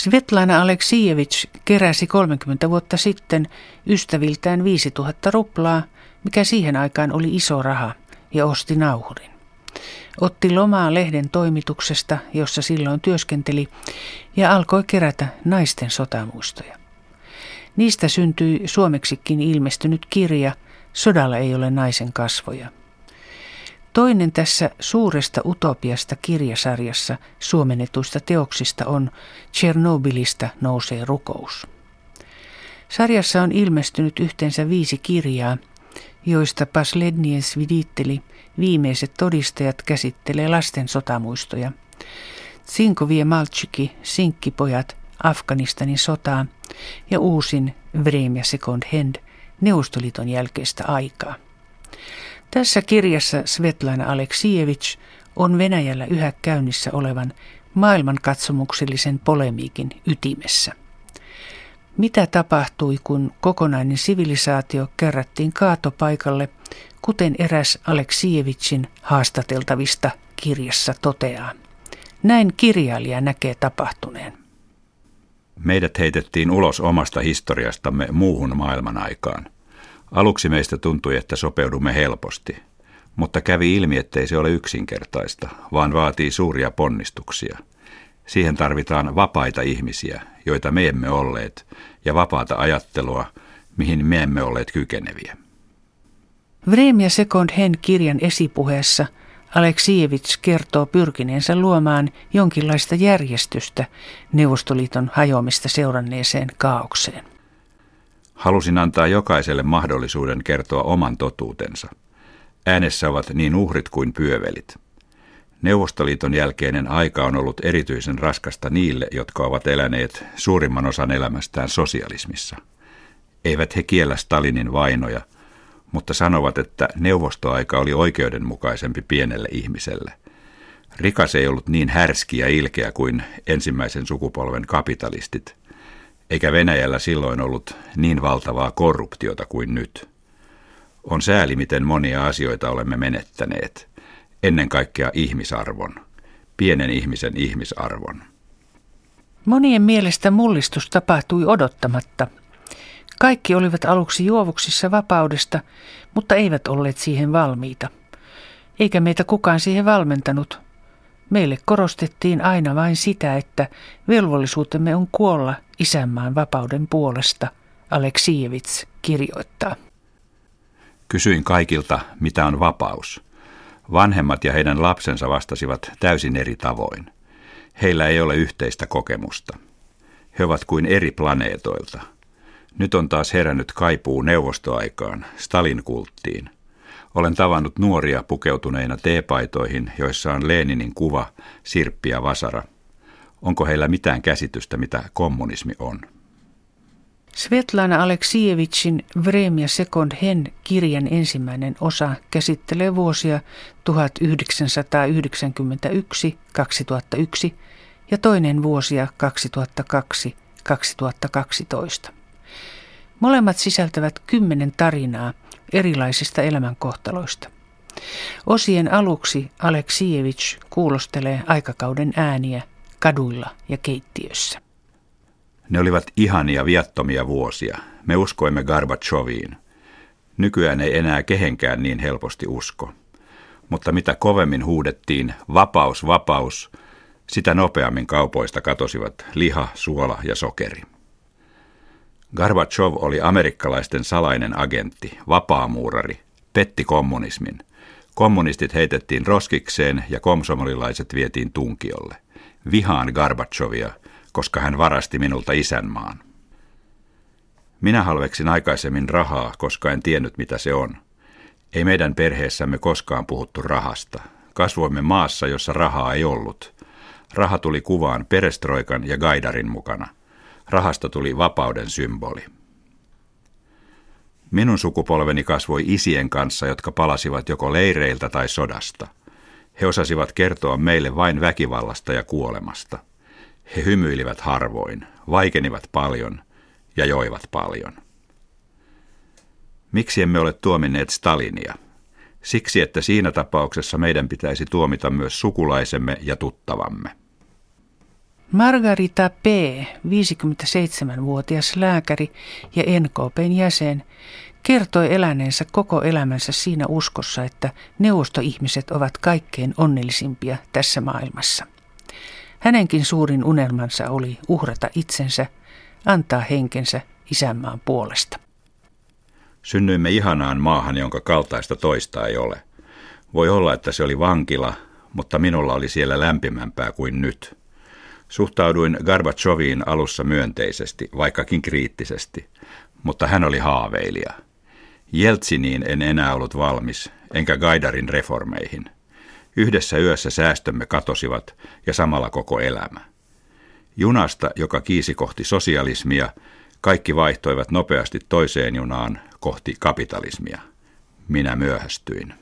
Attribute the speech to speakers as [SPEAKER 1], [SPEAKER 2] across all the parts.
[SPEAKER 1] Svetlana Aleksijevich keräsi 30 vuotta sitten ystäviltään 5000 ruplaa, mikä siihen aikaan oli iso raha, ja osti nauhurin. Otti lomaa lehden toimituksesta, jossa silloin työskenteli, ja alkoi kerätä naisten sotamuistoja. Niistä syntyi suomeksikin ilmestynyt kirja Sodalla ei ole naisen kasvoja. Toinen tässä suuresta utopiasta kirjasarjassa suomennetuista teoksista on Chernobylistä nousee rukous. Sarjassa on ilmestynyt yhteensä viisi kirjaa, joista Paslednien Sviditteli viimeiset todistajat käsittelee lasten sotamuistoja. Sinkovie Malchiki, Sinkkipojat, Afganistanin sotaa ja uusin Vremia Second Hand, Neuvostoliiton jälkeistä aikaa. Tässä kirjassa Svetlana Aleksijevich on Venäjällä yhä käynnissä olevan maailmankatsomuksellisen polemiikin ytimessä. Mitä tapahtui, kun kokonainen sivilisaatio kerrattiin kaatopaikalle, kuten eräs Aleksijevichin haastateltavista kirjassa toteaa? Näin kirjailija näkee tapahtuneen.
[SPEAKER 2] Meidät heitettiin ulos omasta historiastamme muuhun maailman aikaan – Aluksi meistä tuntui, että sopeudumme helposti, mutta kävi ilmi, ettei se ole yksinkertaista, vaan vaatii suuria ponnistuksia. Siihen tarvitaan vapaita ihmisiä, joita me emme olleet, ja vapaata ajattelua, mihin me emme olleet kykeneviä.
[SPEAKER 1] Vremia Second Hen kirjan esipuheessa Aleksijevits kertoo pyrkineensä luomaan jonkinlaista järjestystä Neuvostoliiton hajoamista seuranneeseen kaaukseen.
[SPEAKER 2] Halusin antaa jokaiselle mahdollisuuden kertoa oman totuutensa. Äänessä ovat niin uhrit kuin pyövelit. Neuvostoliiton jälkeinen aika on ollut erityisen raskasta niille, jotka ovat eläneet suurimman osan elämästään sosialismissa. Eivät he kiellä Stalinin vainoja, mutta sanovat, että neuvostoaika oli oikeudenmukaisempi pienelle ihmiselle. Rikas ei ollut niin härski ja ilkeä kuin ensimmäisen sukupolven kapitalistit – eikä Venäjällä silloin ollut niin valtavaa korruptiota kuin nyt. On sääli, miten monia asioita olemme menettäneet. Ennen kaikkea ihmisarvon, pienen ihmisen ihmisarvon.
[SPEAKER 1] Monien mielestä mullistus tapahtui odottamatta. Kaikki olivat aluksi juovuksissa vapaudesta, mutta eivät olleet siihen valmiita. Eikä meitä kukaan siihen valmentanut – Meille korostettiin aina vain sitä, että velvollisuutemme on kuolla isänmaan vapauden puolesta, Aleksijevits kirjoittaa.
[SPEAKER 2] Kysyin kaikilta, mitä on vapaus. Vanhemmat ja heidän lapsensa vastasivat täysin eri tavoin. Heillä ei ole yhteistä kokemusta. He ovat kuin eri planeetoilta. Nyt on taas herännyt kaipuu neuvostoaikaan, Stalin kulttiin – olen tavannut nuoria pukeutuneina teepaitoihin, joissa on Leninin kuva, sirppi ja vasara. Onko heillä mitään käsitystä, mitä kommunismi on?
[SPEAKER 1] Svetlana Aleksijevichin Vremia Second Hen kirjan ensimmäinen osa käsittelee vuosia 1991-2001 ja toinen vuosia 2002-2012. Molemmat sisältävät kymmenen tarinaa – erilaisista elämänkohtaloista. Osien aluksi Aleksijevich kuulostelee aikakauden ääniä kaduilla ja keittiössä.
[SPEAKER 2] Ne olivat ihania viattomia vuosia. Me uskoimme Gorbachoviin. Nykyään ei enää kehenkään niin helposti usko. Mutta mitä kovemmin huudettiin vapaus, vapaus, sitä nopeammin kaupoista katosivat liha, suola ja sokeri. Gorbachev oli amerikkalaisten salainen agentti, vapaamuurari, petti kommunismin. Kommunistit heitettiin roskikseen ja komsomolilaiset vietiin tunkiolle. Vihaan Gorbachevia, koska hän varasti minulta isänmaan. Minä halveksin aikaisemmin rahaa, koska en tiennyt mitä se on. Ei meidän perheessämme koskaan puhuttu rahasta. Kasvoimme maassa, jossa rahaa ei ollut. Raha tuli kuvaan perestroikan ja Gaidarin mukana – Rahasta tuli vapauden symboli. Minun sukupolveni kasvoi isien kanssa, jotka palasivat joko leireiltä tai sodasta. He osasivat kertoa meille vain väkivallasta ja kuolemasta. He hymyilivät harvoin, vaikenivat paljon ja joivat paljon. Miksi emme ole tuominneet Stalinia? Siksi, että siinä tapauksessa meidän pitäisi tuomita myös sukulaisemme ja tuttavamme.
[SPEAKER 1] Margarita P., 57-vuotias lääkäri ja NKPn jäsen, kertoi eläneensä koko elämänsä siinä uskossa, että neuvostoihmiset ovat kaikkein onnellisimpia tässä maailmassa. Hänenkin suurin unelmansa oli uhrata itsensä, antaa henkensä isänmaan puolesta.
[SPEAKER 2] Synnyimme ihanaan maahan, jonka kaltaista toista ei ole. Voi olla, että se oli vankila, mutta minulla oli siellä lämpimämpää kuin nyt. Suhtauduin Gorbachoviin alussa myönteisesti, vaikkakin kriittisesti, mutta hän oli haaveilija. Jeltsiniin en enää ollut valmis, enkä Gaidarin reformeihin. Yhdessä yössä säästömme katosivat ja samalla koko elämä. Junasta, joka kiisi kohti sosialismia, kaikki vaihtoivat nopeasti toiseen junaan kohti kapitalismia. Minä myöhästyin.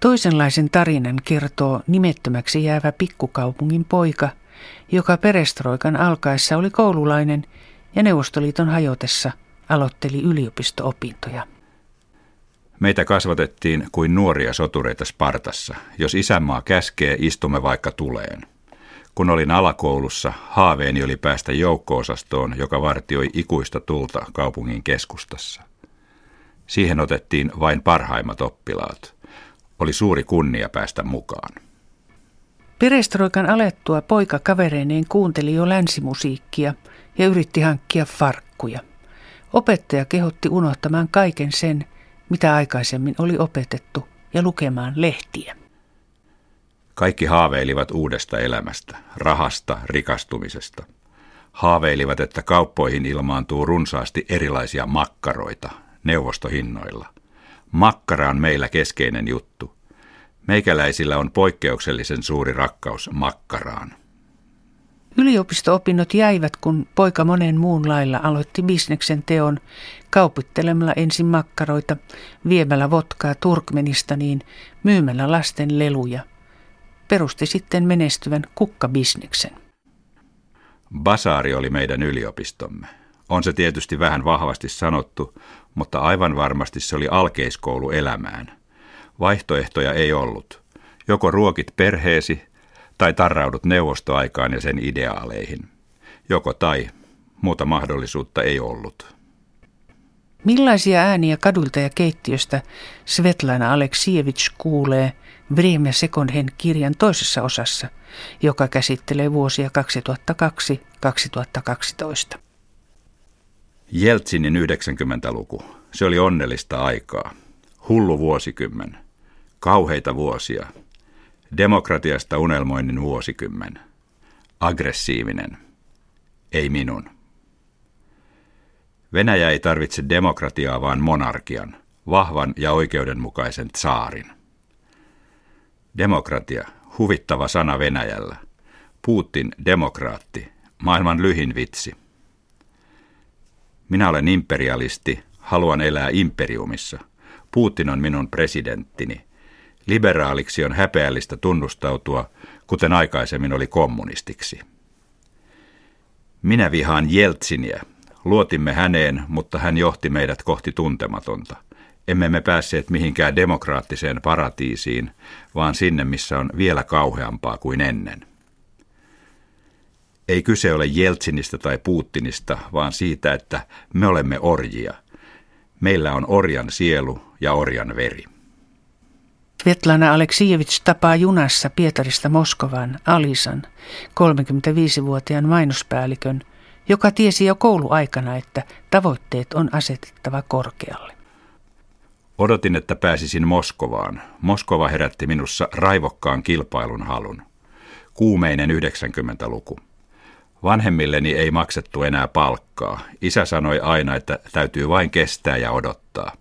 [SPEAKER 1] Toisenlaisen tarinan kertoo nimettömäksi jäävä pikkukaupungin poika, joka perestroikan alkaessa oli koululainen ja Neuvostoliiton hajotessa aloitteli yliopisto-opintoja.
[SPEAKER 2] Meitä kasvatettiin kuin nuoria sotureita Spartassa. Jos isänmaa käskee, istumme vaikka tuleen. Kun olin alakoulussa, haaveeni oli päästä joukkoosastoon, joka vartioi ikuista tulta kaupungin keskustassa. Siihen otettiin vain parhaimmat oppilaat. Oli suuri kunnia päästä mukaan.
[SPEAKER 1] Perestroikan alettua poika kavereineen kuunteli jo länsimusiikkia ja yritti hankkia farkkuja. Opettaja kehotti unohtamaan kaiken sen, mitä aikaisemmin oli opetettu, ja lukemaan lehtiä.
[SPEAKER 2] Kaikki haaveilivat uudesta elämästä, rahasta, rikastumisesta. Haaveilivat, että kauppoihin ilmaantuu runsaasti erilaisia makkaroita neuvostohinnoilla. Makkara on meillä keskeinen juttu. Meikäläisillä on poikkeuksellisen suuri rakkaus makkaraan.
[SPEAKER 1] Yliopisto-opinnot jäivät, kun poika monen muun lailla aloitti bisneksen teon kaupittelemalla ensin makkaroita, viemällä votkaa Turkmenistaniin, myymällä lasten leluja. Perusti sitten menestyvän kukkabisneksen.
[SPEAKER 2] Basaari oli meidän yliopistomme. On se tietysti vähän vahvasti sanottu, mutta aivan varmasti se oli alkeiskoulu elämään. Vaihtoehtoja ei ollut. Joko ruokit perheesi tai tarraudut neuvostoaikaan ja sen ideaaleihin. Joko tai, muuta mahdollisuutta ei ollut.
[SPEAKER 1] Millaisia ääniä kadulta ja keittiöstä Svetlana Aleksievich kuulee Vremia Second kirjan toisessa osassa, joka käsittelee vuosia 2002-2012.
[SPEAKER 2] Jeltsinin 90-luku. Se oli onnellista aikaa. Hullu vuosikymmen. Kauheita vuosia. Demokratiasta unelmoinnin vuosikymmen. Aggressiivinen. Ei minun. Venäjä ei tarvitse demokratiaa, vaan monarkian, vahvan ja oikeudenmukaisen tsaarin. Demokratia, huvittava sana Venäjällä. Putin, demokraatti, maailman lyhin vitsi. Minä olen imperialisti, haluan elää imperiumissa. Putin on minun presidenttini. Liberaaliksi on häpeällistä tunnustautua, kuten aikaisemmin oli kommunistiksi. Minä vihaan Jeltsiniä, Luotimme häneen, mutta hän johti meidät kohti tuntematonta. Emme me päässeet mihinkään demokraattiseen paratiisiin, vaan sinne, missä on vielä kauheampaa kuin ennen. Ei kyse ole Jeltsinistä tai Puuttinista, vaan siitä, että me olemme orjia. Meillä on orjan sielu ja orjan veri.
[SPEAKER 1] Svetlana Aleksijevich tapaa junassa Pietarista Moskovan Alisan, 35-vuotiaan mainospäällikön – joka tiesi jo kouluaikana, että tavoitteet on asetettava korkealle.
[SPEAKER 2] Odotin, että pääsisin Moskovaan. Moskova herätti minussa raivokkaan kilpailun halun. Kuumeinen 90-luku. Vanhemmilleni ei maksettu enää palkkaa. Isä sanoi aina, että täytyy vain kestää ja odottaa.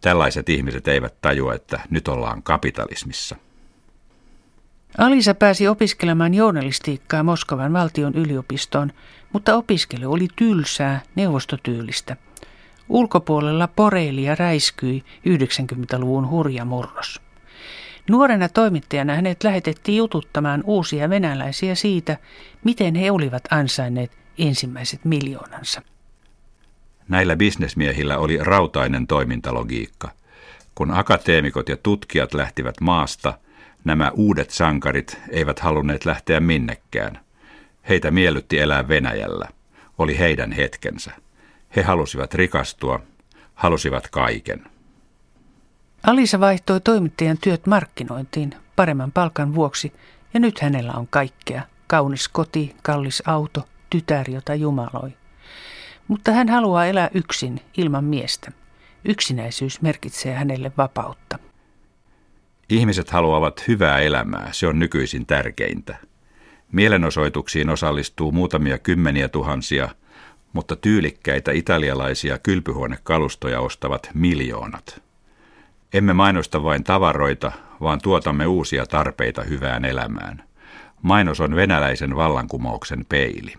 [SPEAKER 2] Tällaiset ihmiset eivät tajua, että nyt ollaan kapitalismissa.
[SPEAKER 1] Alisa pääsi opiskelemaan journalistiikkaa Moskovan valtion yliopistoon, mutta opiskelu oli tylsää, neuvostotyylistä. Ulkopuolella poreili ja räiskyi 90-luvun hurja murros. Nuorena toimittajana hänet lähetettiin jututtamaan uusia venäläisiä siitä, miten he olivat ansainneet ensimmäiset miljoonansa.
[SPEAKER 2] Näillä bisnesmiehillä oli rautainen toimintalogiikka. Kun akateemikot ja tutkijat lähtivät maasta – Nämä uudet sankarit eivät halunneet lähteä minnekään. Heitä miellytti elää Venäjällä. Oli heidän hetkensä. He halusivat rikastua, halusivat kaiken.
[SPEAKER 1] Alisa vaihtoi toimittajan työt markkinointiin paremman palkan vuoksi ja nyt hänellä on kaikkea. Kaunis koti, kallis auto, tytär, jota jumaloi. Mutta hän haluaa elää yksin, ilman miestä. Yksinäisyys merkitsee hänelle vapautta.
[SPEAKER 2] Ihmiset haluavat hyvää elämää, se on nykyisin tärkeintä. Mielenosoituksiin osallistuu muutamia kymmeniä tuhansia, mutta tyylikkäitä italialaisia kylpyhuonekalustoja ostavat miljoonat. Emme mainosta vain tavaroita, vaan tuotamme uusia tarpeita hyvään elämään. Mainos on venäläisen vallankumouksen peili.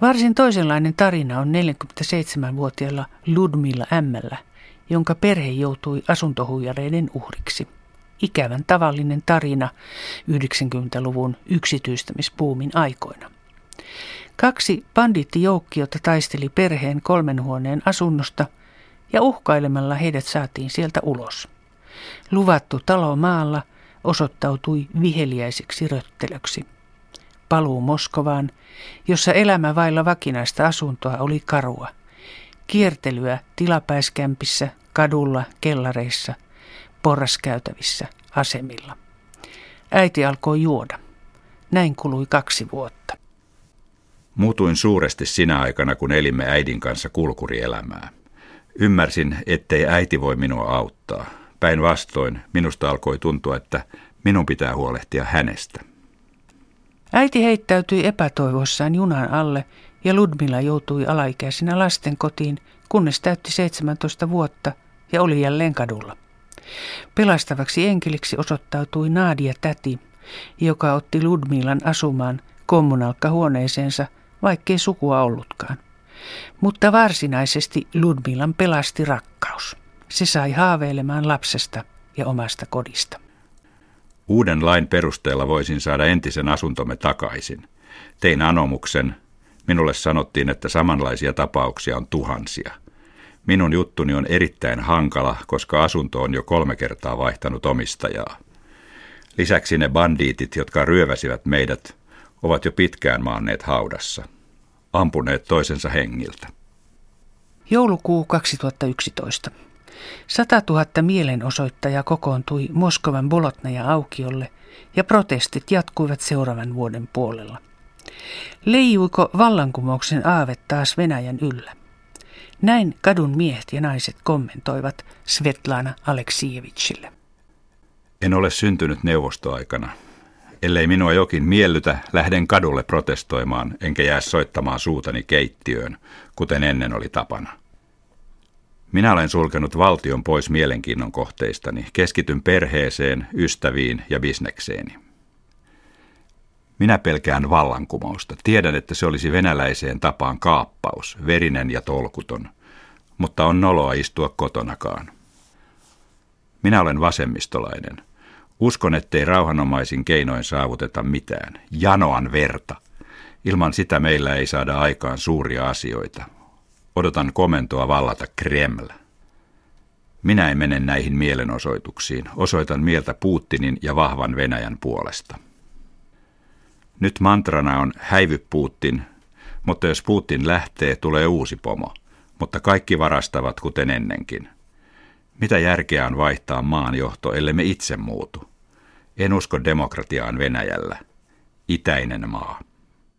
[SPEAKER 1] Varsin toisenlainen tarina on 47-vuotiaalla Ludmilla Ämmällä, jonka perhe joutui asuntohuijareiden uhriksi. Ikävän tavallinen tarina 90-luvun yksityistämispuumin aikoina. Kaksi bandiittijoukkiota taisteli perheen kolmen huoneen asunnosta ja uhkailemalla heidät saatiin sieltä ulos. Luvattu talo maalla osoittautui viheliäiseksi röttelöksi. Paluu Moskovaan, jossa elämä vailla vakinaista asuntoa oli karua. Kiertelyä tilapäiskämpissä, kadulla, kellareissa, porraskäytävissä, asemilla. Äiti alkoi juoda. Näin kului kaksi vuotta.
[SPEAKER 2] Muutuin suuresti sinä aikana, kun elimme äidin kanssa kulkurielämää. Ymmärsin, ettei äiti voi minua auttaa. Päinvastoin minusta alkoi tuntua, että minun pitää huolehtia hänestä.
[SPEAKER 1] Äiti heittäytyi epätoivoissaan junan alle ja Ludmilla joutui alaikäisenä lasten kotiin, kunnes täytti 17 vuotta ja oli jälleen kadulla. Pelastavaksi enkeliksi osoittautui Naadia täti, joka otti Ludmilan asumaan kommunalkkahuoneeseensa, vaikkei sukua ollutkaan. Mutta varsinaisesti Ludmilan pelasti rakkaus. Se sai haaveilemaan lapsesta ja omasta kodista.
[SPEAKER 2] Uuden lain perusteella voisin saada entisen asuntomme takaisin. Tein anomuksen. Minulle sanottiin, että samanlaisia tapauksia on tuhansia. Minun juttuni on erittäin hankala, koska asunto on jo kolme kertaa vaihtanut omistajaa. Lisäksi ne bandiitit, jotka ryöväsivät meidät, ovat jo pitkään maanneet haudassa. Ampuneet toisensa hengiltä.
[SPEAKER 1] Joulukuu 2011. 100 000 mielenosoittajaa kokoontui Moskovan Bolotnaja aukiolle ja protestit jatkuivat seuraavan vuoden puolella. Leijuiko vallankumouksen aave taas Venäjän yllä? Näin kadun miehet ja naiset kommentoivat Svetlana Aleksijevitsille.
[SPEAKER 2] En ole syntynyt neuvostoaikana. Ellei minua jokin miellytä, lähden kadulle protestoimaan, enkä jää soittamaan suutani keittiöön, kuten ennen oli tapana. Minä olen sulkenut valtion pois mielenkiinnon kohteistani, keskityn perheeseen, ystäviin ja bisnekseeni. Minä pelkään vallankumousta. Tiedän, että se olisi venäläiseen tapaan kaappaus, verinen ja tolkuton, mutta on noloa istua kotonakaan. Minä olen vasemmistolainen. Uskon, ettei rauhanomaisin keinoin saavuteta mitään. Janoan verta. Ilman sitä meillä ei saada aikaan suuria asioita. Odotan komentoa vallata Kreml. Minä en mene näihin mielenosoituksiin. Osoitan mieltä Putinin ja vahvan Venäjän puolesta. Nyt mantrana on häivy Putin, mutta jos Putin lähtee, tulee uusi pomo. Mutta kaikki varastavat kuten ennenkin. Mitä järkeä on vaihtaa maanjohto, ellei me itse muutu? En usko demokratiaan Venäjällä. Itäinen maa.